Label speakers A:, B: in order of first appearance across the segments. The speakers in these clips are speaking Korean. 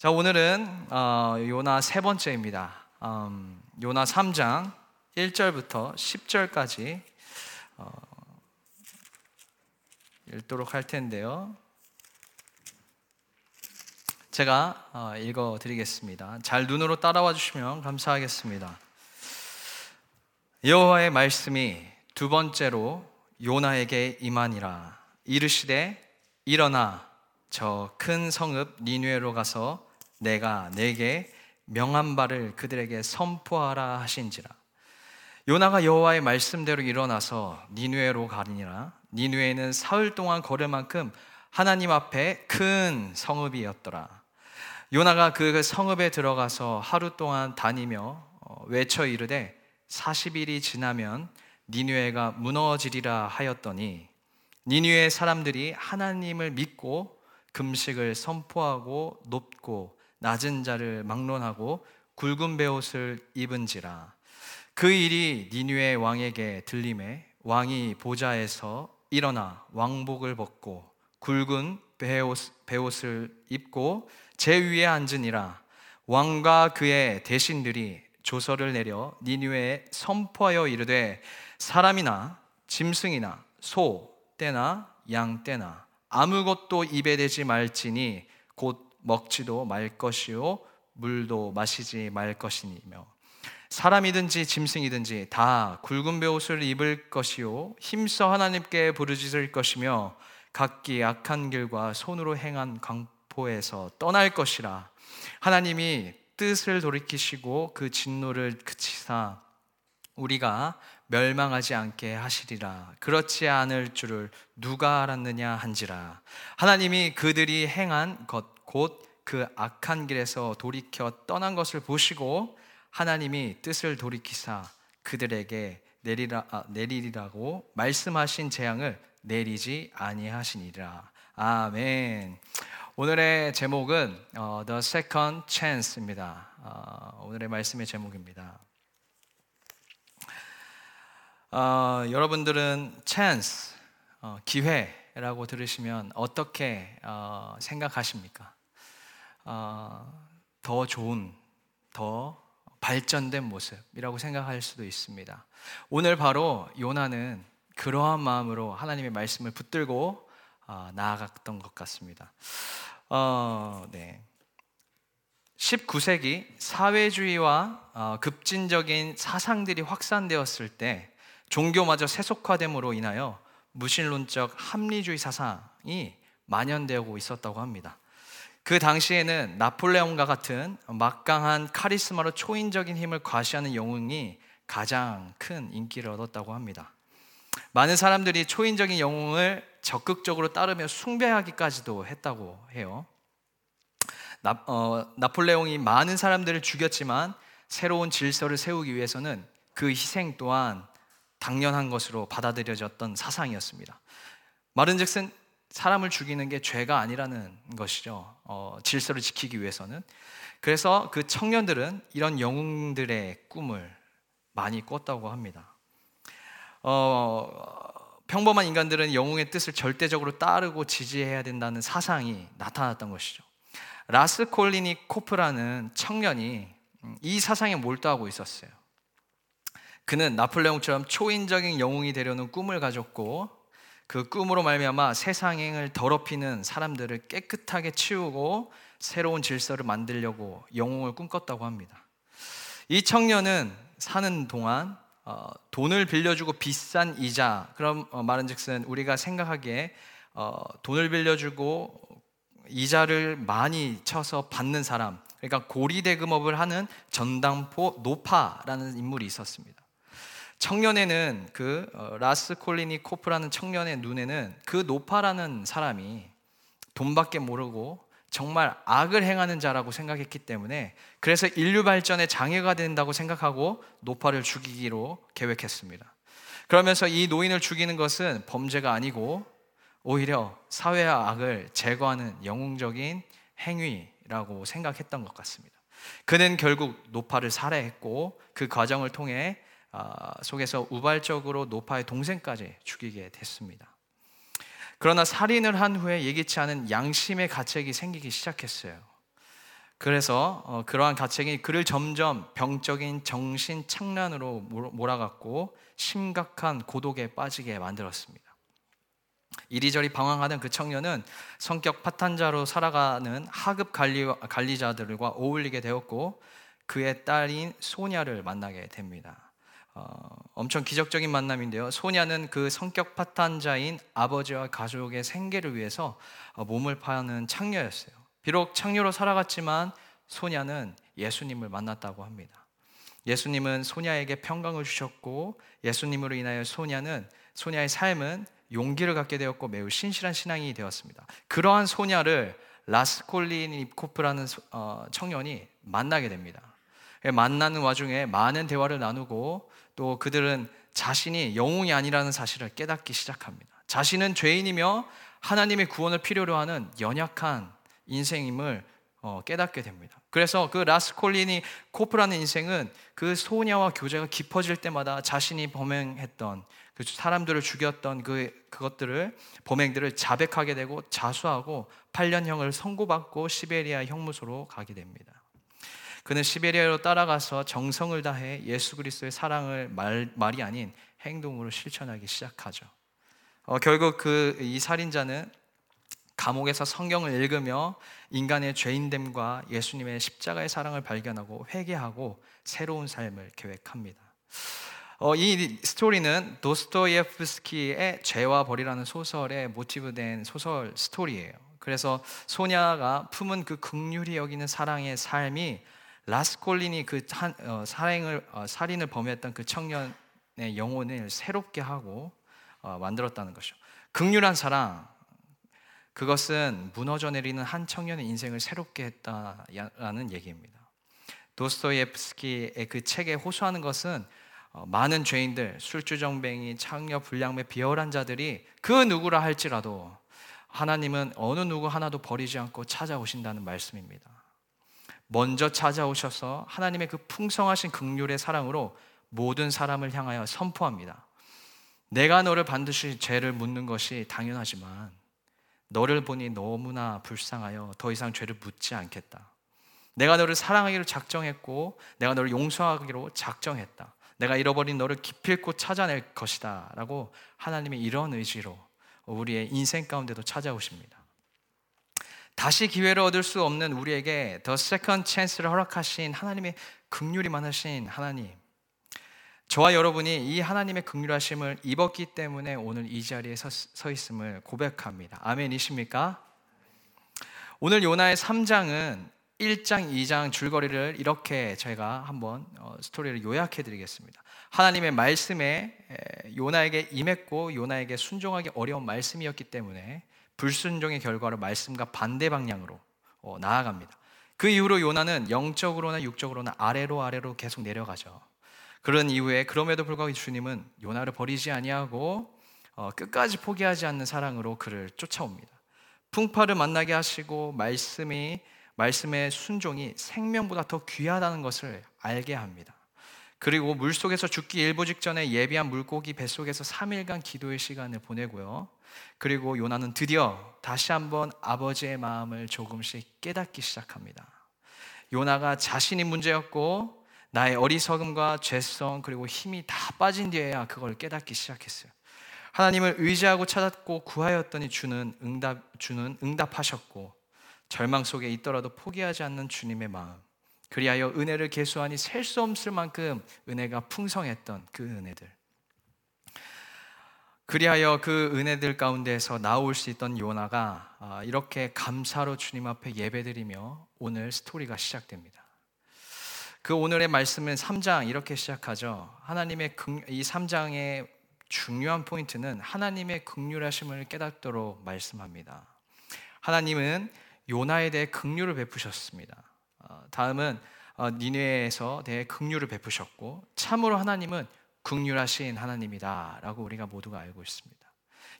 A: 자, 오늘은 어, 요나 세 번째입니다. 음, 요나 3장 1절부터 10절까지 어, 읽도록 할 텐데요. 제가 어, 읽어 드리겠습니다. 잘 눈으로 따라와 주시면 감사하겠습니다. 여호와의 말씀이 두 번째로 요나에게 임하니라 이르시되 일어나 저 큰 성읍 니누에로 가서 내가 내게 명한 바를 그들에게 선포하라 하신지라. 요나가 여호와의 말씀대로 일어나서 니누에로 가니라. 니누에는 사흘 동안 걸을 만큼 하나님 앞에 큰 성읍이었더라. 요나가 그 성읍에 들어가서 하루 동안 다니며 어, 외쳐 이르되 40일이 지나면 니누에가 무너지리라 하였더니 니누에 사람들이 하나님을 믿고 금식을 선포하고 높고 낮은 자를 막론하고 굵은 베옷을 입은지라. 그 일이 니누의 왕에게 들림에 왕이 보좌에서 일어나 왕복을 벗고 굵은 베옷, 베옷을 입고 제 위에 앉으니라. 왕과 그의 대신들이 조서를 내려 니누에 선포하여 이르되 사람이나 짐승이나 소 떼나 양 떼나 아무것도 입에 대지 말지니 곧 먹지도 말 것이요 물도 마시지 말 것이니며 사람이든지 짐승이든지 다 굵은 베옷을 입을 것이요 힘써 하나님께 부르짖을 것이며 각기 악한 길과 손으로 행한 강포에서 떠날 것이라 하나님이 뜻을 돌이키시고 그 진노를 그치사 우리가 멸망하지 않게 하시리라. 그렇지 않을 줄을 누가 알았느냐 한지라. 하나님이 그들이 행한 것 곧 그 악한 길에서 돌이켜 떠난 것을 보시고 하나님이 뜻을 돌이키사 그들에게 내리라, 아, 내리라고 말씀하신 재앙을 내리지 아니하시니라. 아멘. 오늘의 제목은 어, The Second Chance입니다. 어, 오늘의 말씀의 제목입니다. 어, 여러분들은 chance, 어, 기회라고 들으시면 어떻게 어, 생각하십니까? 어, 더 좋은, 더 발전된 모습이라고 생각할 수도 있습니다. 오늘 바로 요나는 그러한 마음으로 하나님의 말씀을 붙들고 어, 나아갔던 것 같습니다. 어, 네. 19세기 사회주의와 어, 급진적인 사상들이 확산되었을 때 종교마저 세속화됨으로 인하여 무신론적 합리주의 사상이 만연되고 있었다고 합니다. 그 당시에는 나폴레옹과 같은 막강한 카리스마로 초인적인 힘을 과시하는 영웅이 가장 큰 인기를 얻었다고 합니다. 많은 사람들이 초인적인 영웅을 적극적으로 따르며 숭배하기까지도 했다고 해요. 나, 어, 나폴레옹이 많은 사람들을 죽였지만 새로운 질서를 세우기 위해서는 그 희생 또한 당연한 것으로 받아들여졌던 사상이었습니다. 말은즉슨 사람을 죽이는 게 죄가 아니라는 것이죠. 어, 질서를 지키기 위해서는. 그래서 그 청년들은 이런 영웅들의 꿈을 많이 꿨다고 합니다. 어, 평범한 인간들은 영웅의 뜻을 절대적으로 따르고 지지해야 된다는 사상이 나타났던 것이죠. 라스 콜리니 코프라는 청년이 이 사상에 몰두하고 있었어요. 그는 나폴레옹처럼 초인적인 영웅이 되려는 꿈을 가졌고 그 꿈으로 말미암아 세상을 더럽히는 사람들을 깨끗하게 치우고 새로운 질서를 만들려고 영웅을 꿈꿨다고 합니다. 이 청년은 사는 동안 어, 돈을 빌려주고 비싼 이자 그럼 어, 말은즉슨 우리가 생각하기에 어, 돈을 빌려주고 이자를 많이 쳐서 받는 사람 그러니까 고리대금업을 하는 전당포 노파라는 인물이 있었습니다. 청년에는 그 어, 라스콜리니코프라는 청년의 눈에는 그 노파라는 사람이 돈밖에 모르고 정말 악을 행하는 자라고 생각했기 때문에 그래서 인류 발전에 장애가 된다고 생각하고 노파를 죽이기로 계획했습니다. 그러면서 이 노인을 죽이는 것은 범죄가 아니고 오히려 사회의 악을 제거하는 영웅적인 행위라고 생각했던 것 같습니다. 그는 결국 노파를 살해했고 그 과정을 통해 아, 속에서 우발적으로 노파의 동생까지 죽이게 됐습니다. 그러나 살인을 한 후에 예기치 않은 양심의 가책이 생기기 시작했어요. 그래서 어, 그러한 가책이 그를 점점 병적인 정신 착란으로 몰아갔고 심각한 고독에 빠지게 만들었습니다. 이리저리 방황하던 그 청년은 성격 파탄자로 살아가는 하급 관리, 관리자들과 어울리게 되었고 그의 딸인 소냐를 만나게 됩니다. 어, 엄청 기적적인 만남인데요. 소냐는 그 성격 파탄자인 아버지와 가족의 생계를 위해서 어, 몸을 파는 창녀였어요. 비록 창녀로 살아갔지만 소냐는 예수님을 만났다고 합니다. 예수님은 소냐에게 평강을 주셨고 예수님으로 인하여 소냐는 소냐의 삶은 용기를 갖게 되었고 매우 신실한 신앙이 되었습니다. 그러한 소냐를 라스콜리니코프라는 어, 청년이 만나게 됩니다. 만나는 와중에 많은 대화를 나누고 또 그들은 자신이 영웅이 아니라는 사실을 깨닫기 시작합니다. 자신은 죄인이며 하나님의 구원을 필요로 하는 연약한 인생임을 어, 깨닫게 됩니다. 그래서 그 라스콜리니 코프라는 인생은 그 소녀와 교제가 깊어질 때마다 자신이 범행했던 그 사람들을 죽였던 그 그것들을 범행들을 자백하게 되고 자수하고 8년형을 선고받고 시베리아 형무소로 가게 됩니다. 그는 시베리아로 따라가서 정성을 다해 예수 그리스도의 사랑을 말, 말이 아닌 행동으로 실천하기 시작하죠. 어, 결국 그 이 살인자는 감옥에서 성경을 읽으며 인간의 죄인됨과 예수님의 십자가의 사랑을 발견하고 회개하고 새로운 삶을 계획합니다. 어, 이 스토리는 도스토예프스키의 죄와 벌이라는 소설에 모티브된 소설 스토리예요. 그래서 소냐가 품은 그 극률이 여기는 사랑의 삶이 라스콜린이 그 한, 어, 살인을 어, 살인을 범했던 그 청년의 영혼을 새롭게 하고 어, 만들었다는 것이죠. 극률한 사랑 그것은 무너져 내리는 한 청년의 인생을 새롭게 했다라는 얘기입니다. 도스토예프스키의 그 책에 호소하는 것은 어, 많은 죄인들, 술주정뱅이, 창녀, 불량매, 비열한 자들이 그 누구라 할지라도 하나님은 어느 누구 하나도 버리지 않고 찾아오신다는 말씀입니다. 먼저 찾아오셔서 하나님의 그 풍성하신 극률의 사랑으로 모든 사람을 향하여 선포합니다. 내가 너를 반드시 죄를 묻는 것이 당연하지만 너를 보니 너무나 불쌍하여 더 이상 죄를 묻지 않겠다. 내가 너를 사랑하기로 작정했고 내가 너를 용서하기로 작정했다. 내가 잃어버린 너를 기필코 찾아낼 것이다. 라고 하나님의 이런 의지로 우리의 인생 가운데도 찾아오십니다. 다시 기회를 얻을 수 없는 우리에게 the second chance를 허락하신 하나님의 긍휼이 많으신 하나님. 저와 여러분이 이 하나님의 긍휼하심을 입었기 때문에 오늘 이 자리에 서, 서 있음을 고백합니다. 아멘이십니까? 오늘 요나의 3장은 1장, 2장 줄거리를 이렇게 제가 한번 어, 스토리를 요약해 드리겠습니다. 하나님의 말씀에 요나에게 임했고 요나에게 순종하기 어려운 말씀이었기 때문에 불순종의 결과로 말씀과 반대 방향으로 어, 나아갑니다. 그 이후로 요나는 영적으로나 육적으로나 아래로 아래로 계속 내려가죠. 그런 이후에 그럼에도 불구하고 주님은 요나를 버리지 아니하고 어, 끝까지 포기하지 않는 사랑으로 그를 쫓아옵니다. 풍파를 만나게 하시고 말씀이 말씀의 순종이 생명보다 더 귀하다는 것을 알게 합니다. 그리고 물 속에서 죽기 일보 직전에 예비한 물고기 뱃속에서 3일간 기도의 시간을 보내고요. 그리고 요나는 드디어 다시 한번 아버지의 마음을 조금씩 깨닫기 시작합니다. 요나가 자신이 문제였고 나의 어리석음과 죄성 그리고 힘이 다 빠진 뒤에야 그걸 깨닫기 시작했어요. 하나님을 의지하고 찾았고 구하였더니 주는 응답 주는 응답하셨고 절망 속에 있더라도 포기하지 않는 주님의 마음. 그리하여 은혜를 계수하니 셀 수 없을 만큼 은혜가 풍성했던 그 은혜들. 그리하여 그 은혜들 가운데서 나올 수 있던 요나가 아, 이렇게 감사로 주님 앞에 예배드리며 오늘 스토리가 시작됩니다. 그 오늘의 말씀은 3장 이렇게 시작하죠. 하나님의 이 3장의 중요한 포인트는 하나님의 극률하심을 깨닫도록 말씀합니다. 하나님은 요나에 대해 극률을 베푸셨습니다. 어, 다음은 어, 니네에서 대해 극률을 베푸셨고 참으로 하나님은 극률하신 하나님이다라고 우리가 모두가 알고 있습니다.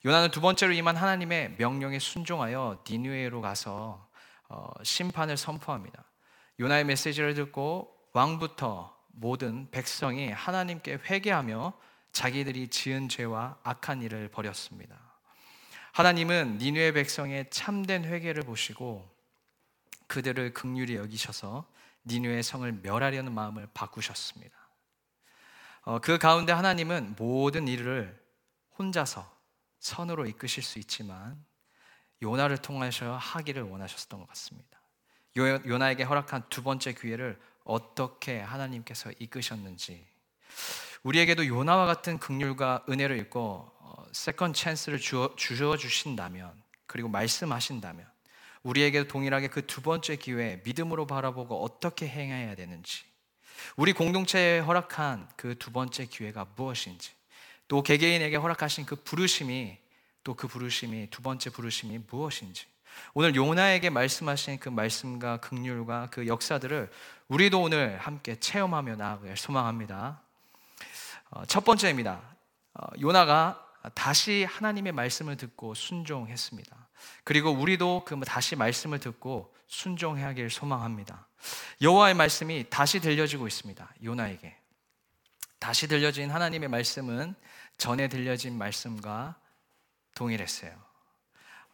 A: 요나는 두 번째로 임한 하나님의 명령에 순종하여 니누에로 가서 어, 심판을 선포합니다. 요나의 메시지를 듣고 왕부터 모든 백성이 하나님께 회개하며 자기들이 지은 죄와 악한 일을 버렸습니다. 하나님은 니누의 백성의 참된 회개를 보시고 그들을 극률히 여기셔서 니누의 성을 멸하려는 마음을 바꾸셨습니다. 어, 그 가운데 하나님은 모든 일을 혼자서 선으로 이끄실 수 있지만 요나를 통하셔 하기를 원하셨던 것 같습니다. 요, 나에게 허락한 두 번째 기회를 어떻게 하나님께서 이끄셨는지 우리에게도 요나와 같은 긍휼과 은혜를 입고 second chance를 주어, 주어 주신다면 그리고 말씀하신다면 우리에게 동일하게 그 두 번째 기회 믿음으로 바라보고 어떻게 행해야 되는지 우리 공동체에 허락한 그 두 번째 기회가 무엇인지 또 개개인에게 허락하신 그 부르심이 또 그 부르심이 두 번째 부르심이 무엇인지 오늘 요나에게 말씀하신 그 말씀과 긍휼과 그 역사들을 우리도 오늘 함께 체험하며 나아가길 소망합니다. 어, 첫 번째입니다. 어, 요나가 다시 하나님의 말씀을 듣고 순종했습니다. 그리고 우리도 그 다시 말씀을 듣고 순종하길 소망합니다. 여호와의 말씀이 다시 들려지고 있습니다. 요나에게 다시 들려진 하나님의 말씀은 전에 들려진 말씀과 동일했어요.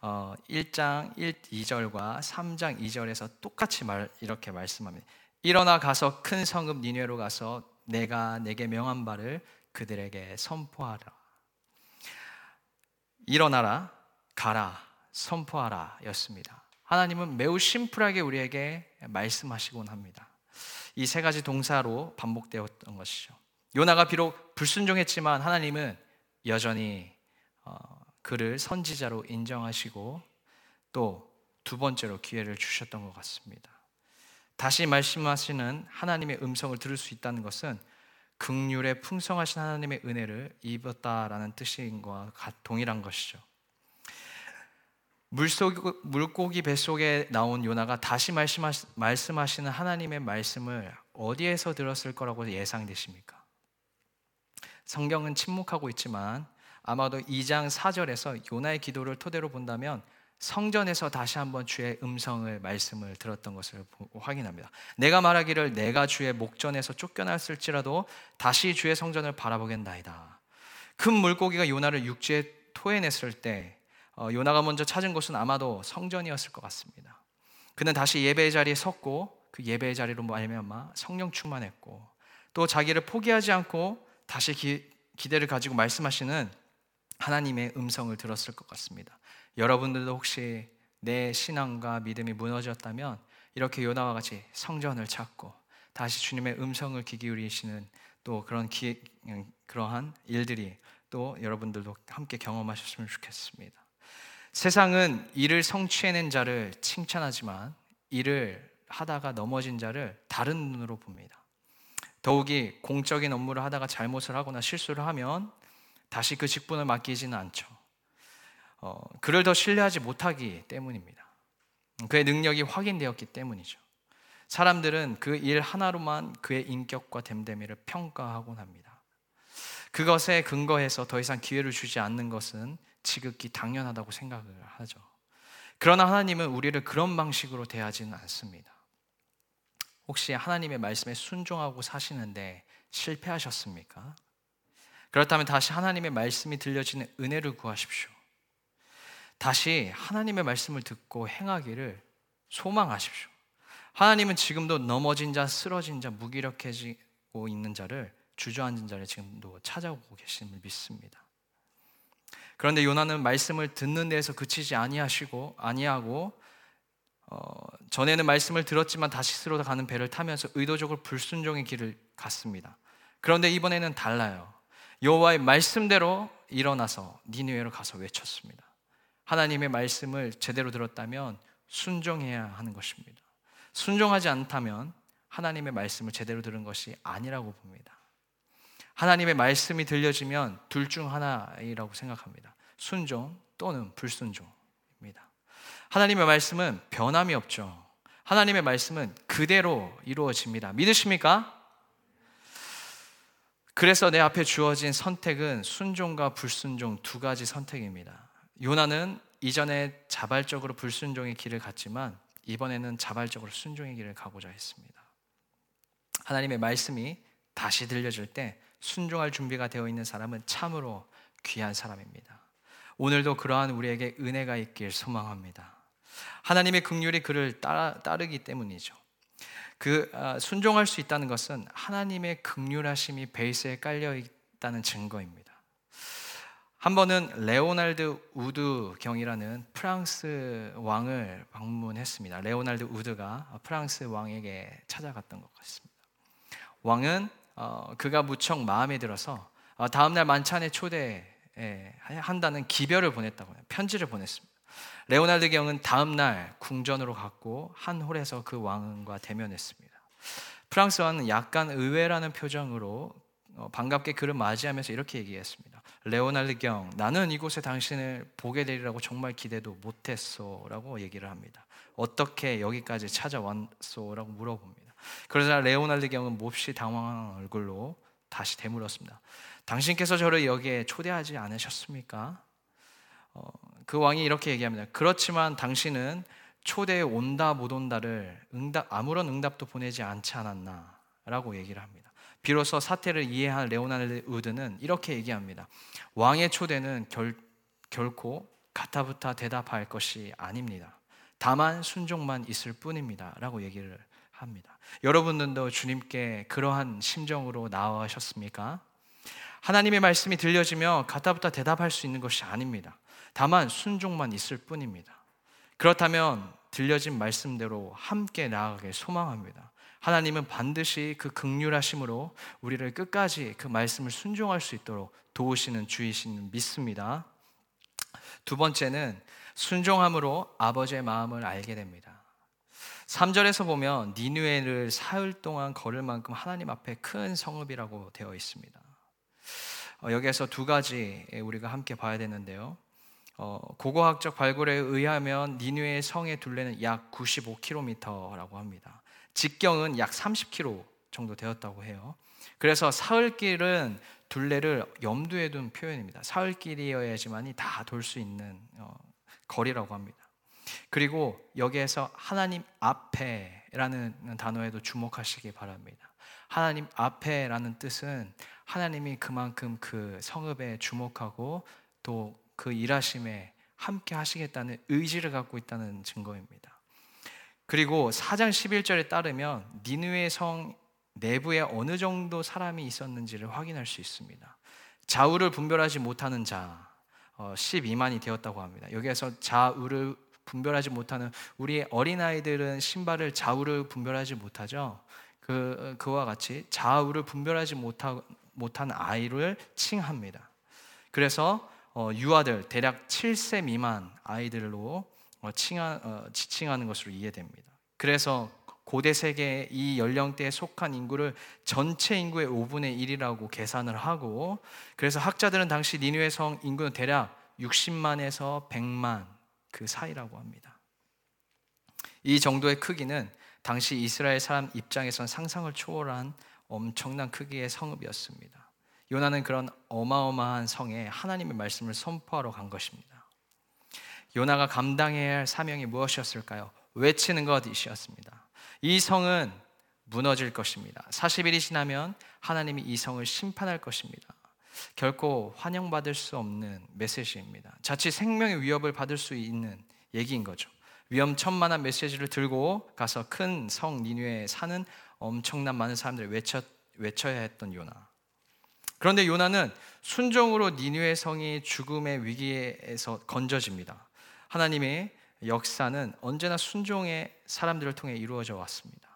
A: 어, 1장 1, 2절과 3장 2절에서 똑같이 말, 이렇게 말씀합니다. 일어나 가서 큰 성읍 니네로 가서 내가 내게 명한 바를 그들에게 선포하라. 일어나라, 가라, 선포하라 였습니다. 하나님은 매우 심플하게 우리에게 말씀하시곤 합니다. 이 세 가지 동사로 반복되었던 것이죠. 요나가 비록 불순종했지만 하나님은 여전히 어, 그를 선지자로 인정하시고 또 두 번째로 기회를 주셨던 것 같습니다. 다시 말씀하시는 하나님의 음성을 들을 수 있다는 것은 극률에 풍성하신 하나님의 은혜를 입었다라는 뜻인 것과 동일한 것이죠. 물속, 물고기 뱃속에 나온 요나가 다시 말씀하시는 하나님의 말씀을 어디에서 들었을 거라고 예상되십니까? 성경은 침묵하고 있지만 아마도 2장 4절에서 요나의 기도를 토대로 본다면 성전에서 다시 한번 주의 음성을 말씀을 들었던 것을 확인합니다. 내가 말하기를 내가 주의 목전에서 쫓겨났을지라도 다시 주의 성전을 바라보겠나이다. 큰 물고기가 요나를 육지에 토해냈을 때 어, 요나가 먼저 찾은 곳은 아마도 성전이었을 것 같습니다. 그는 다시 예배의 자리에 섰고 그 예배의 자리로 말미암아 성령 충만했고 또 자기를 포기하지 않고 다시 기, 기대를 가지고 말씀하시는 하나님의 음성을 들었을 것 같습니다. 여러분들도 혹시 내 신앙과 믿음이 무너졌다면 이렇게 요나와 같이 성전을 찾고 다시 주님의 음성을 귀 기울이시는 또 그런 기, 그러한 일들이 또 여러분들도 함께 경험하셨으면 좋겠습니다. 세상은 일을 성취해낸 자를 칭찬하지만 일을 하다가 넘어진 자를 다른 눈으로 봅니다. 더욱이 공적인 업무를 하다가 잘못을 하거나 실수를 하면 다시 그 직분을 맡기지는 않죠. 어, 그를 더 신뢰하지 못하기 때문입니다. 그의 능력이 확인되었기 때문이죠. 사람들은 그 일 하나로만 그의 인격과 됨됨이를 평가하곤 합니다. 그것에 근거해서 더 이상 기회를 주지 않는 것은 지극히 당연하다고 생각을 하죠. 그러나 하나님은 우리를 그런 방식으로 대하지는 않습니다. 혹시 하나님의 말씀에 순종하고 사시는데 실패하셨습니까? 그렇다면 다시 하나님의 말씀이 들려지는 은혜를 구하십시오. 다시 하나님의 말씀을 듣고 행하기를 소망하십시오. 하나님은 지금도 넘어진 자, 쓰러진 자, 무기력해지고 있는 자를 주저앉은 자를 지금도 찾아오고 계심을 믿습니다. 그런데 요나는 말씀을 듣는 데에서 그치지 아니하시고 아니하고 어, 전에는 말씀을 들었지만 다시 스스로 가는 배를 타면서 의도적으로 불순종의 길을 갔습니다. 그런데 이번에는 달라요. 여호와의 말씀대로 일어나서 니느웨로 가서 외쳤습니다. 하나님의 말씀을 제대로 들었다면 순종해야 하는 것입니다. 순종하지 않다면 하나님의 말씀을 제대로 들은 것이 아니라고 봅니다. 하나님의 말씀이 들려지면 둘 중 하나이라고 생각합니다. 순종 또는 불순종입니다. 하나님의 말씀은 변함이 없죠. 하나님의 말씀은 그대로 이루어집니다. 믿으십니까? 그래서 내 앞에 주어진 선택은 순종과 불순종 두 가지 선택입니다. 요나는 이전에 자발적으로 불순종의 길을 갔지만 이번에는 자발적으로 순종의 길을 가고자 했습니다. 하나님의 말씀이 다시 들려질 때 순종할 준비가 되어 있는 사람은 참으로 귀한 사람입니다. 오늘도 그러한 우리에게 은혜가 있길 소망합니다. 하나님의 긍휼이 그를 따라, 따르기 때문이죠. 그 아, 순종할 수 있다는 것은 하나님의 긍휼하심이 베이스에 깔려 있다는 증거입니다. 한 번은 레오날드 우드 경이라는 프랑스 왕을 방문했습니다. 레오날드 우드가 프랑스 왕에게 찾아갔던 것 같습니다. 왕은 어, 그가 무척 마음에 들어서 어, 다음날 만찬에 초대한다는 기별을 보냈다고 요 편지를 보냈습니다. 레오날드 경은 다음날 궁전으로 갔고 한 홀에서 그 왕과 대면했습니다. 프랑스 왕은 약간 의외라는 표정으로 어, 반갑게 그를 맞이하면서 이렇게 얘기했습니다. 레오날드 경, 나는 이곳에 당신을 보게 되리라고 정말 기대도 못했소라고 얘기를 합니다. 어떻게 여기까지 찾아왔소라고 물어봅니다. 그러자 레오날드 경은 몹시 당황한 얼굴로 다시 되물었습니다. 당신께서 저를 여기에 초대하지 않으셨습니까? 어, 그 왕이 이렇게 얘기합니다. 그렇지만 당신은 초대에 온다 못 온다를 응답 아무런 응답도 보내지 않지 않았나라고 얘기를 합니다. 비로소 사태를 이해한 레오나르드 우드는 이렇게 얘기합니다. 왕의 초대는 결, 결코 가타부타 대답할 것이 아닙니다. 다만 순종만 있을 뿐입니다라고 얘기를 합니다. 여러분들도 주님께 그러한 심정으로 나와셨습니까? 하나님의 말씀이 들려지며 가타부타 대답할 수 있는 것이 아닙니다. 다만 순종만 있을 뿐입니다. 그렇다면 들려진 말씀대로 함께 나아가길 소망합니다. 하나님은 반드시 그 극률하심으로 우리를 끝까지 그 말씀을 순종할 수 있도록 도우시는 주이신 믿습니다. 두 번째는 순종함으로 아버지의 마음을 알게 됩니다. 3절에서 보면 니누에를 사흘 동안 걸을 만큼 하나님 앞에 큰 성읍이라고 되어 있습니다. 어, 여기에서 두 가지 우리가 함께 봐야 되는데요. 어, 고고학적 발굴에 의하면 니누의 성의 둘레는 약 95km라고 합니다. 직경은 약 30km 정도 되었다고 해요. 그래서 사흘길은 둘레를 염두에 둔 표현입니다. 사흘길이어야지만이 다 돌 수 있는 어, 거리라고 합니다. 그리고 여기에서 하나님 앞에라는 단어에도 주목하시기 바랍니다. 하나님 앞에라는 뜻은 하나님이 그만큼 그 성읍에 주목하고 또 그 일하심에 함께 하시겠다는 의지를 갖고 있다는 증거입니다. 그리고 4장 11절에 따르면 니누의 성 내부에 어느 정도 사람이 있었는지를 확인할 수 있습니다. 좌우를 분별하지 못하는 자 12만이 어, 되었다고 합니다. 여기에서 좌우를 분별하지 못하는 우리 어린아이들은 신발을 좌우를 분별하지 못하죠. 그, 그와 같이 좌우를 분별하지 못하, 못한 아이를 칭합니다. 그래서 어, 유아들 대략 7세 미만 아이들로 어, 칭하, 어, 지칭하는 것으로 이해됩니다. 그래서 고대 세계의 이 연령대에 속한 인구를 전체 인구의 5분의 1이라고 계산을 하고 그래서 학자들은 당시 니누의 성 인구는 대략 60만에서 100만 그 사이라고 합니다. 이 정도의 크기는 당시 이스라엘 사람 입장에선 상상을 초월한 엄청난 크기의 성읍이었습니다. 요나는 그런 어마어마한 성에 하나님의 말씀을 선포하러 간 것입니다. 요나가 감당해야 할 사명이 무엇이었을까요? 외치는 것이었습니다. 이 성은 무너질 것입니다. 40일이 지나면 하나님이 이 성을 심판할 것입니다. 결코 환영받을 수 없는 메시지입니다. 자칫 생명의 위협을 받을 수 있는 얘기인 거죠. 위험천만한 메시지를 들고 가서 큰 성 니누에 사는 엄청난 많은 사람들을 외쳐, 외쳐야 했던 요나. 그런데 요나는 순종으로 니누의 성이 죽음의 위기에서 건져집니다. 하나님의 역사는 언제나 순종의 사람들을 통해 이루어져 왔습니다.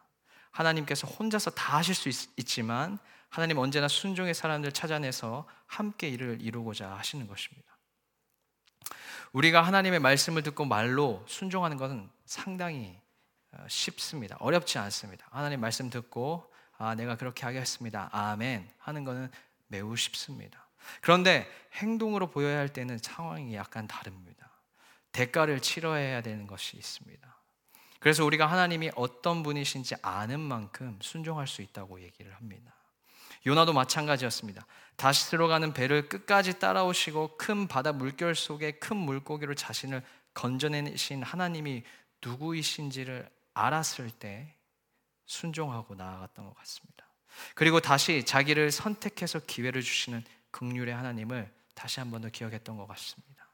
A: 하나님께서 혼자서 다 하실 수 있, 지만 하나님 언제나 순종의 사람들 찾아내서 함께 일을 이루고자 하시는 것입니다. 우리가 하나님의 말씀을 듣고 말로 순종하는 것은 상당히 어, 쉽습니다. 어렵지 않습니다. 하나님 말씀 듣고 아 내가 그렇게 하겠습니다. 아멘 하는 것은 매우 쉽습니다. 그런데 행동으로 보여야 할 때는 상황이 약간 다릅니다. 대가를 치러야 되는 것이 있습니다. 그래서 우리가 하나님이 어떤 분이신지 아는 만큼 순종할 수 있다고 얘기를 합니다. 요나도 마찬가지였습니다. 다시 들어가는 배를 끝까지 따라오시고 큰 바다 물결 속에 큰 물고기로 자신을 건져내신 하나님이 누구이신지를 알았을 때 순종하고 나아갔던 것 같습니다. 그리고 다시 자기를 선택해서 기회를 주시는 극률의 하나님을 다시 한 번 더 기억했던 것 같습니다.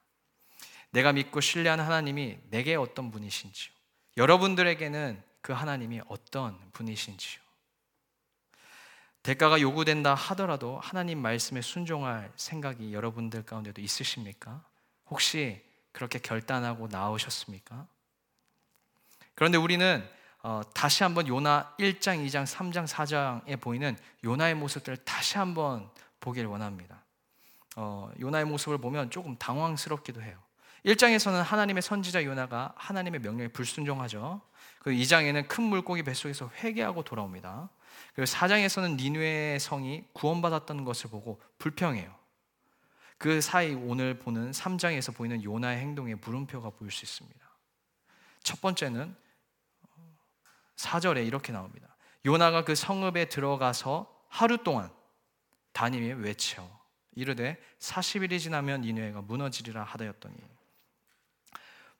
A: 내가 믿고 신뢰하는 하나님이 내게 어떤 분이신지요. 여러분들에게는 그 하나님이 어떤 분이신지요. 대가가 요구된다 하더라도 하나님 말씀에 순종할 생각이 여러분들 가운데도 있으십니까? 혹시 그렇게 결단하고 나오셨습니까? 그런데 우리는 어, 다시 한번 요나 1장, 2장, 3장, 4장에 보이는 요나의 모습들을 다시 한번 보길 원합니다. 어, 요나의 모습을 보면 조금 당황스럽기도 해요. 1장에서는 하나님의 선지자 요나가 하나님의 명령에 불순종하죠. 그 2장에는 큰 물고기 뱃속에서 회개하고 돌아옵니다. 그리고 4장에서는 니누의 성이 구원받았던 것을 보고 불평해요. 그 사이 오늘 보는 3장에서 보이는 요나의 행동에 물음표가 보일 수 있습니다. 첫 번째는 4절에 이렇게 나옵니다. 요나가 그 성읍에 들어가서 하루 동안 담임이 외쳐 이르되 40일이 지나면 니누에가 무너지리라 하다였더니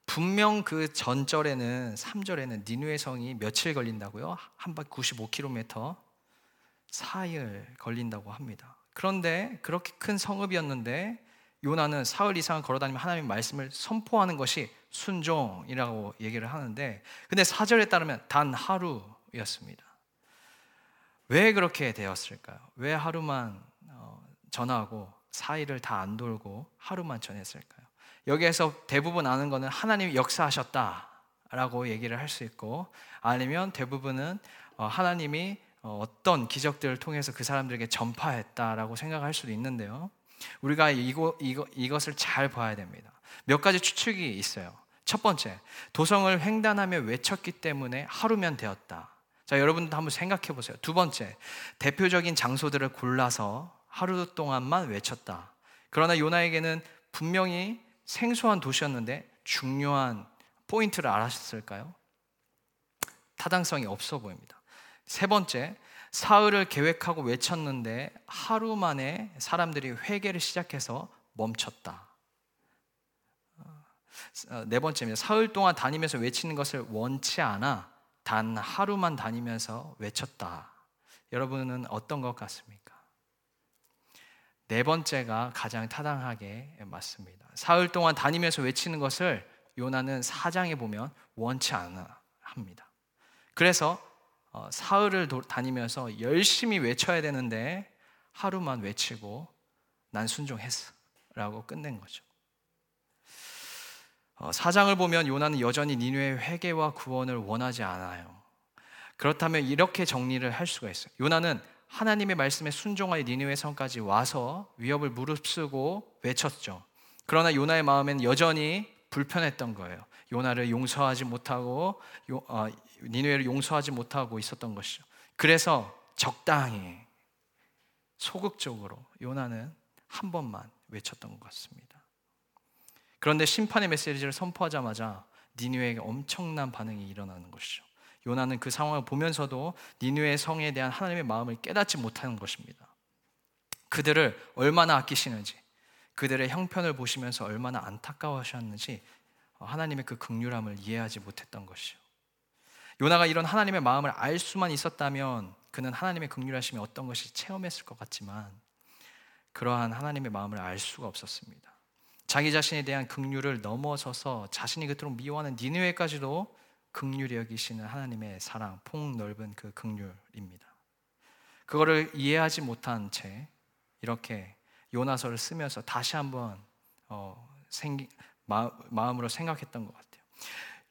A: 분명 그 전절에는 3절에는 니누의 성이 며칠 걸린다고요? 한 바퀴 95km 사일 걸린다고 합니다. 그런데 그렇게 큰 성읍이었는데 요나는 사흘 이상 걸어다니며 하나님의 말씀을 선포하는 것이 순종이라고 얘기를 하는데 근데 사절에 따르면 단 하루였습니다. 왜 그렇게 되었을까요? 왜 하루만 어, 전하고 사일을 다 안 돌고 하루만 전했을까요? 여기에서 대부분 아는 거는 하나님이 역사하셨다라고 얘기를 할 수 있고 아니면 대부분은 어, 하나님이 어, 어떤 기적들을 통해서 그 사람들에게 전파했다라고 생각할 수도 있는데요. 우리가 이거, 이거, 이것을 잘 봐야 됩니다. 몇 가지 추측이 있어요. 첫 번째, 도성을 횡단하며 외쳤기 때문에 하루면 되었다. 자, 여러분도 한번 생각해 보세요. 두 번째, 대표적인 장소들을 골라서 하루 동안만 외쳤다. 그러나 요나에게는 분명히 생소한 도시였는데 중요한 포인트를 알았을까요? 타당성이 없어 보입니다. 세 번째, 사흘을 계획하고 외쳤는데 하루 만에 사람들이 회개를 시작해서 멈췄다. 어, 네 번째입니다. 사흘 동안 다니면서 외치는 것을 원치 않아 단 하루만 다니면서 외쳤다. 여러분은 어떤 것 같습니까? 네 번째가 가장 타당하게 맞습니다. 사흘 동안 다니면서 외치는 것을 요나는 사장에 보면 원치 않아 합니다. 그래서 어, 사흘을 다니면서 열심히 외쳐야 되는데 하루만 외치고 난 순종했어 라고 끝낸 거죠. 어, 사장을 보면 요나는 여전히 니누의 회개와 구원을 원하지 않아요. 그렇다면 이렇게 정리를 할 수가 있어요. 요나는 하나님의 말씀에 순종하여 니누의 성까지 와서 위협을 무릅쓰고 외쳤죠. 그러나 요나의 마음엔 여전히 불편했던 거예요. 요나를 용서하지 못하고 어, 니누에를 용서하지 못하고 있었던 것이죠. 그래서 적당히 소극적으로 요나는 한 번만 외쳤던 것 같습니다. 그런데 심판의 메시지를 선포하자마자 니누에게 엄청난 반응이 일어나는 것이죠. 요나는 그 상황을 보면서도 니누의 성에 대한 하나님의 마음을 깨닫지 못하는 것입니다. 그들을 얼마나 아끼시는지, 그들의 형편을 보시면서 얼마나 안타까워하셨는지 하나님의 그 극률함을 이해하지 못했던 것이요. 요나가 이런 하나님의 마음을 알 수만 있었다면 그는 하나님의 극률하심이 어떤 것이 체험했을 것 같지만 그러한 하나님의 마음을 알 수가 없었습니다. 자기 자신에 대한 극률을 넘어서서 자신이 그토록 미워하는 니느웨까지도 극률이 여기시는 하나님의 사랑, 폭넓은 그 극률입니다. 그거를 이해하지 못한 채 이렇게 요나서를 쓰면서 다시 한번 어, 생기, 마, 마음으로 생각했던 것 같아요.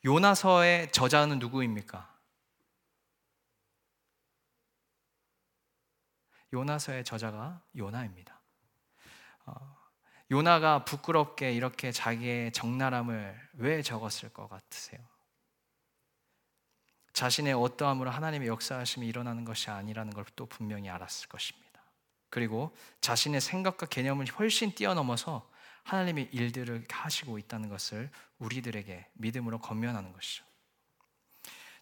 A: 요나서의 저자는 누구입니까? 요나서의 저자가 요나입니다. 어, 요나가 부끄럽게 이렇게 자기의 적나람을 왜 적었을 것 같으세요? 자신의 어떠함으로 하나님의 역사하심이 일어나는 것이 아니라는 걸 또 분명히 알았을 것입니다. 그리고 자신의 생각과 개념을 훨씬 뛰어넘어서 하나님의 일들을 하시고 있다는 것을 우리들에게 믿음으로 건면하는 것이죠.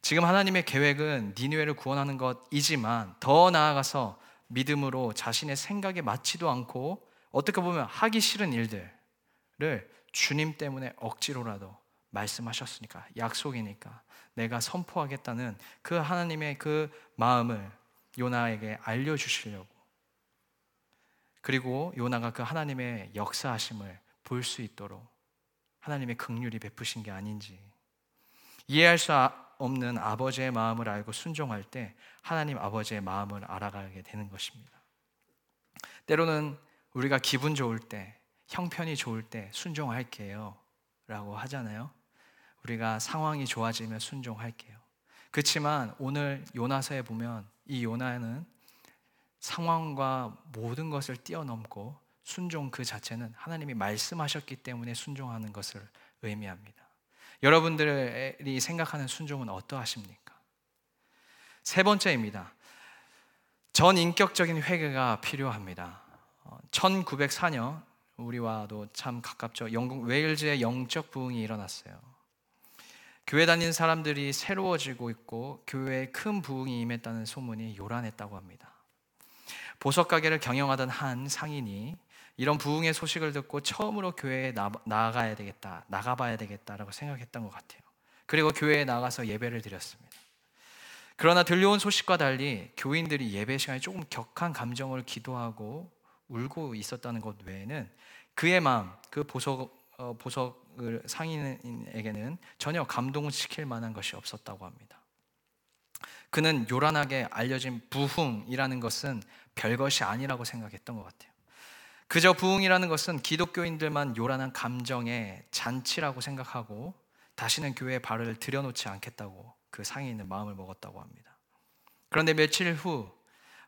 A: 지금 하나님의 계획은 니누에를 구원하는 것이지만 더 나아가서 믿음으로 자신의 생각에 맞지도 않고 어떻게 보면 하기 싫은 일들을 주님 때문에 억지로라도 말씀하셨으니까 약속이니까 내가 선포하겠다는 그 하나님의 그 마음을 요나에게 알려주시려고 그리고 요나가 그 하나님의 역사하심을 볼 수 있도록 하나님의 극률이 베푸신 게 아닌지 이해할 수 아, 없는 아버지의 마음을 알고 순종할 때 하나님 아버지의 마음을 알아가게 되는 것입니다. 때로는 우리가 기분 좋을 때, 형편이 좋을 때 순종할게요. 라고 하잖아요. 우리가 상황이 좋아지면 순종할게요. 그렇지만 오늘 요나서에 보면 이 요나는 상황과 모든 것을 뛰어넘고 순종 그 자체는 하나님이 말씀하셨기 때문에 순종하는 것을 의미합니다. 여러분들이 생각하는 순종은 어떠하십니까? 세 번째입니다. 전인격적인 회개가 필요합니다. 1904년 어, 우리와도 참 가깝죠. 영국 웨일즈의 영적 부흥이 일어났어요. 교회 다니는 사람들이 새로워지고 있고 교회에 큰 부흥이 임했다는 소문이 요란했다고 합니다. 보석 가게를 경영하던 한 상인이 이런 부흥의 소식을 듣고 처음으로 교회에 나, 나가야 되겠다, 나가봐야 되겠다라고 생각했던 것 같아요. 그리고 교회에 나가서 예배를 드렸습니다. 그러나 들려온 소식과 달리 교인들이 예배 시간에 조금 격한 감정을 기도하고 울고 있었다는 것 외에는 그의 마음, 그 보석 어, 보석 을 상인에게는 전혀 감동을 시킬 만한 것이 없었다고 합니다. 그는 요란하게 알려진 부흥이라는 것은 별것이 아니라고 생각했던 것 같아요. 그저 부흥이라는 것은 기독교인들만 요란한 감정의 잔치라고 생각하고 다시는 교회에 발을 들여놓지 않겠다고 그 상인은 마음을 먹었다고 합니다. 그런데 며칠 후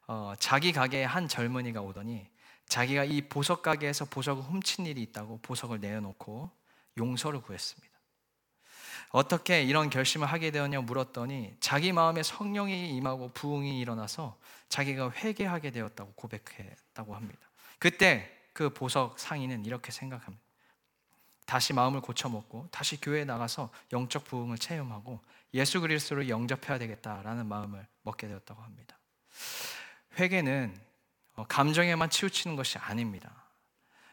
A: 어, 자기 가게에 한 젊은이가 오더니 자기가 이 보석 가게에서 보석을 훔친 일이 있다고 보석을 내어놓고 용서를 구했습니다. 어떻게 이런 결심을 하게 되었냐 물었더니 자기 마음에 성령이 임하고 부흥이 일어나서 자기가 회개하게 되었다고 고백했다고 합니다. 그때 그 보석 상인은 이렇게 생각합니다. 다시 마음을 고쳐 먹고 다시 교회에 나가서 영적 부흥을 체험하고 예수 그리스도를 영접해야 되겠다라는 마음을 먹게 되었다고 합니다. 회개는 어, 감정에만 치우치는 것이 아닙니다.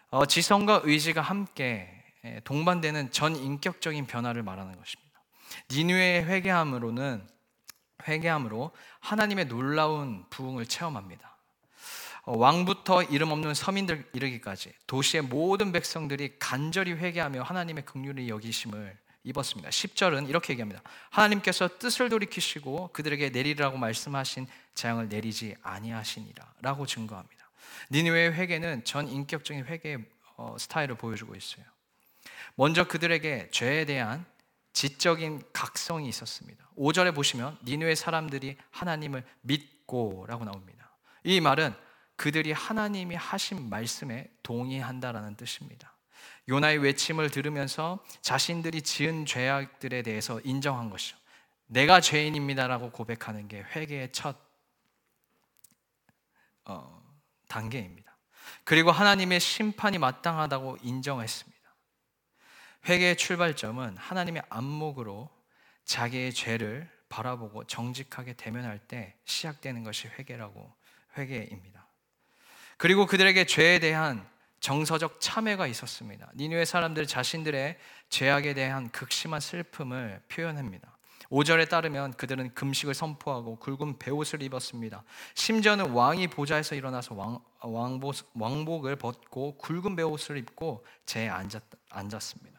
A: 어, 지성과 의지가 함께 동반되는 전 인격적인 변화를 말하는 것입니다. 니누의 회개함으로는 회개함으로 하나님의 놀라운 부흥을 체험합니다. 어, 왕부터 이름 없는 서민들 이르기까지 도시의 모든 백성들이 간절히 회개하며 하나님의 긍휼히 여기심을 입었습니다. 10절은 이렇게 얘기합니다. 하나님께서 뜻을 돌이키시고 그들에게 내리라고 말씀하신 재앙을 내리지 아니하시니라라고 증거합니다. 니느웨의 회개는 전 인격적인 회개 어, 스타일을 보여주고 있어요. 먼저 그들에게 죄에 대한 지적인 각성이 있었습니다. 5절에 보시면 니느웨 사람들이 하나님을 믿고라고 나옵니다. 이 말은 그들이 하나님이 하신 말씀에 동의한다라는 뜻입니다. 요나의 외침을 들으면서 자신들이 지은 죄악들에 대해서 인정한 것이죠. 내가 죄인입니다라고 고백하는 게 회개의 첫 어, 단계입니다. 그리고 하나님의 심판이 마땅하다고 인정했습니다. 회개의 출발점은 하나님의 안목으로 자기의 죄를 바라보고 정직하게 대면할 때 시작되는 것이 회개라고 회개입니다. 그리고 그들에게 죄에 대한 정서적 참회가 있었습니다. 니누의 사람들 자신들의 죄악에 대한 극심한 슬픔을 표현합니다. 5절에 따르면 그들은 금식을 선포하고 굵은 베옷을 입었습니다. 심지어는 왕이 보좌에서 일어나서 왕, 왕복, 왕복을 벗고 굵은 베옷을 입고 재에 앉았, 앉았습니다.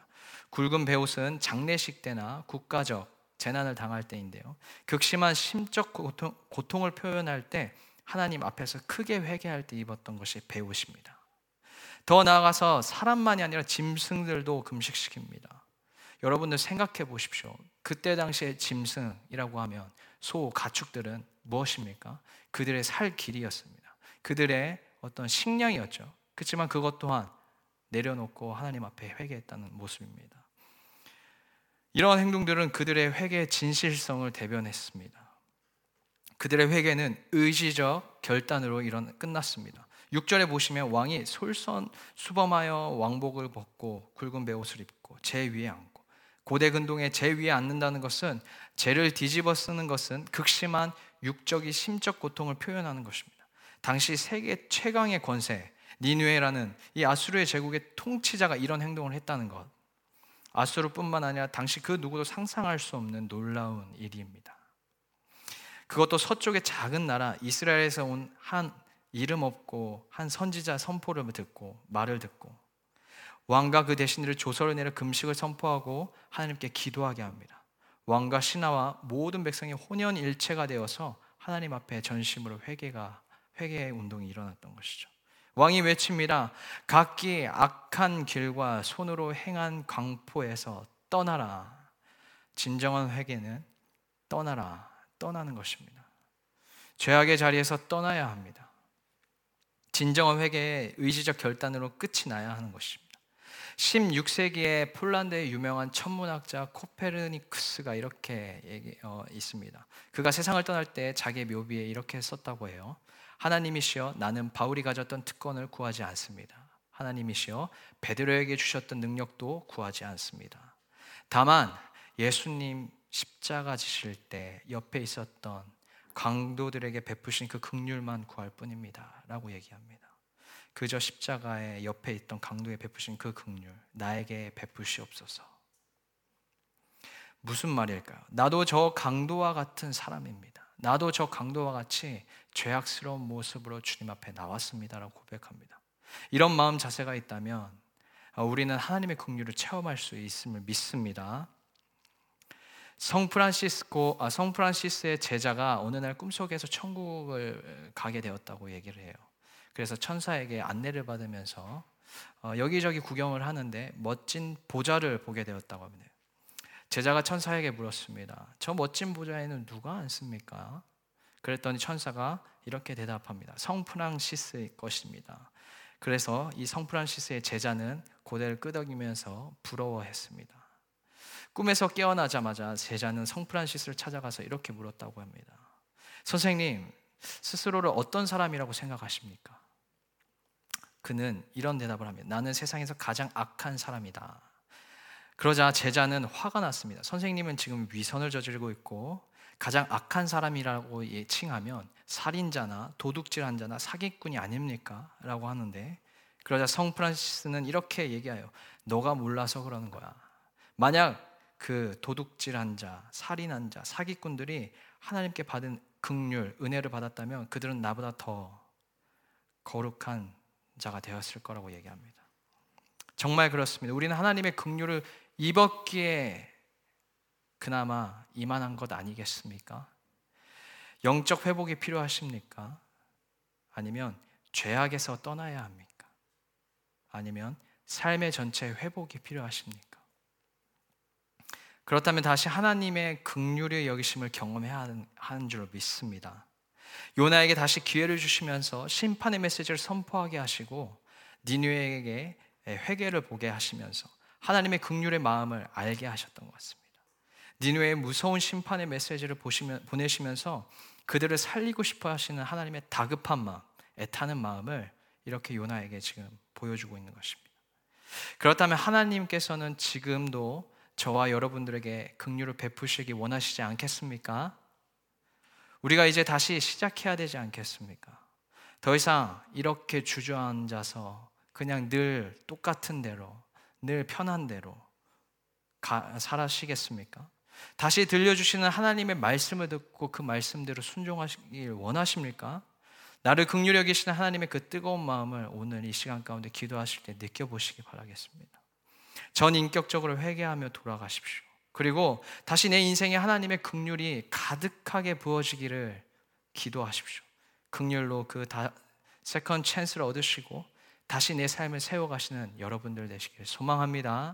A: 굵은 베옷은 장례식 때나 국가적 재난을 당할 때인데요. 극심한 심적 고통, 고통을 표현할 때 하나님 앞에서 크게 회개할 때 입었던 것이 베옷입니다. 더 나아가서 사람만이 아니라 짐승들도 금식시킵니다. 여러분들 생각해 보십시오. 그때 당시에 짐승이라고 하면 소, 가축들은 무엇입니까? 그들의 살 길이였습니다. 그들의 어떤 식량이었죠. 그렇지만 그것 또한 내려놓고 하나님 앞에 회개했다는 모습입니다. 이러한 행동들은 그들의 회개의 진실성을 대변했습니다. 그들의 회개는 의지적 결단으로 일어나 끝났습니다. 6절에 보시면 왕이 솔선 수범하여 왕복을 벗고 굵은 베옷을 입고 제 위에 앉고 고대 근동에 제 위에 앉는다는 것은 죄를 뒤집어 쓰는 것은 극심한 육적이 심적 고통을 표현하는 것입니다. 당시 세계 최강의 권세 니누에라는 이 아수르의 제국의 통치자가 이런 행동을 했다는 것. 아수르뿐만 아니라 당시 그 누구도 상상할 수 없는 놀라운 일입니다. 그것도 서쪽의 작은 나라 이스라엘에서 온 한 이름 없고 한 선지자 선포를 듣고 말을 듣고 왕과 그 대신들을 조서를 내려 금식을 선포하고 하나님께 기도하게 합니다. 왕과 신하와 모든 백성이 혼연일체가 되어서 하나님 앞에 전심으로 회개가 회개의 운동이 일어났던 것이죠. 왕이 외칩니다. 각기 악한 길과 손으로 행한 광포에서 떠나라. 진정한 회개는 떠나라. 떠나는 것입니다. 죄악의 자리에서 떠나야 합니다. 진정한 회개의 의지적 결단으로 끝이 나야 하는 것입니다. 16세기에 폴란드의 유명한 천문학자 코페르니쿠스가 이렇게 얘기, 어, 있습니다. 그가 세상을 떠날 때 자기의 묘비에 이렇게 썼다고 해요. 하나님이시여 나는 바울이 가졌던 특권을 구하지 않습니다. 하나님이시여 베드로에게 주셨던 능력도 구하지 않습니다. 다만 예수님 십자가 지실 때 옆에 있었던 강도들에게 베푸신 그 극률만 구할 뿐입니다라고 얘기합니다. 그저 십자가의 옆에 있던 강도에 베푸신 그 극률 나에게 베푸시옵소서. 무슨 말일까요? 나도 저 강도와 같은 사람입니다. 나도 저 강도와 같이 죄악스러운 모습으로 주님 앞에 나왔습니다라고 고백합니다. 이런 마음 자세가 있다면 우리는 하나님의 긍휼을 체험할 수 있음을 믿습니다. 성 프란시스코 아, 성 프란시스의 제자가 어느 날 꿈속에서 천국을 가게 되었다고 얘기를 해요. 그래서 천사에게 안내를 받으면서 어, 여기저기 구경을 하는데 멋진 보좌를 보게 되었다고 합니다. 제자가 천사에게 물었습니다. 저 멋진 보좌에는 누가 앉습니까? 그랬더니 천사가 이렇게 대답합니다. 성 프란시스의 것입니다. 그래서 이 성 프란시스의 제자는 고개를 끄덕이면서 부러워했습니다. 꿈에서 깨어나자마자 제자는 성 프란시스를 찾아가서 이렇게 물었다고 합니다. 선생님, 스스로를 어떤 사람이라고 생각하십니까? 그는 이런 대답을 합니다. 나는 세상에서 가장 악한 사람이다. 그러자 제자는 화가 났습니다. 선생님은 지금 위선을 저지르고 있고 가장 악한 사람이라고 칭하면 살인자나 도둑질한 자나 사기꾼이 아닙니까? 라고 하는데 그러자 성 프란시스는 이렇게 얘기해요. 너가 몰라서 그러는 거야. 만약 그 도둑질한 자, 살인한 자, 사기꾼들이 하나님께 받은 극률, 은혜를 받았다면 그들은 나보다 더 거룩한 자가 되었을 거라고 얘기합니다. 정말 그렇습니다. 우리는 하나님의 긍휼을 입었기에 그나마 이만한 것 아니겠습니까? 영적 회복이 필요하십니까? 아니면 죄악에서 떠나야 합니까? 아니면 삶의 전체 회복이 필요하십니까? 그렇다면 다시 하나님의 극률의 여기심을 경험해야 하는 줄 믿습니다. 요나에게 다시 기회를 주시면서 심판의 메시지를 선포하게 하시고 니누에게 회개를 보게 하시면서 하나님의 극률의 마음을 알게 하셨던 것 같습니다. 니누의 무서운 심판의 메시지를 보시면, 보내시면서 그들을 살리고 싶어 하시는 하나님의 다급한 마음, 애타는 마음을 이렇게 요나에게 지금 보여주고 있는 것입니다. 그렇다면 하나님께서는 지금도 저와 여러분들에게 긍휼을 베푸시기 원하시지 않겠습니까? 우리가 이제 다시 시작해야 되지 않겠습니까? 더 이상 이렇게 주저앉아서 그냥 늘 똑같은 대로, 늘 편한 대로 가, 살아시겠습니까? 다시 들려주시는 하나님의 말씀을 듣고 그 말씀대로 순종하시길 원하십니까? 나를 극률여 계시는 하나님의 그 뜨거운 마음을 오늘 이 시간 가운데 기도하실 때 느껴보시기 바라겠습니다. 전 인격적으로 회개하며 돌아가십시오. 그리고 다시 내 인생에 하나님의 극률이 가득하게 부어지기를 기도하십시오. 긍휼로 그 다, second chance를 얻으시고 다시 내 삶을 세워가시는 여러분들 되시길 소망합니다.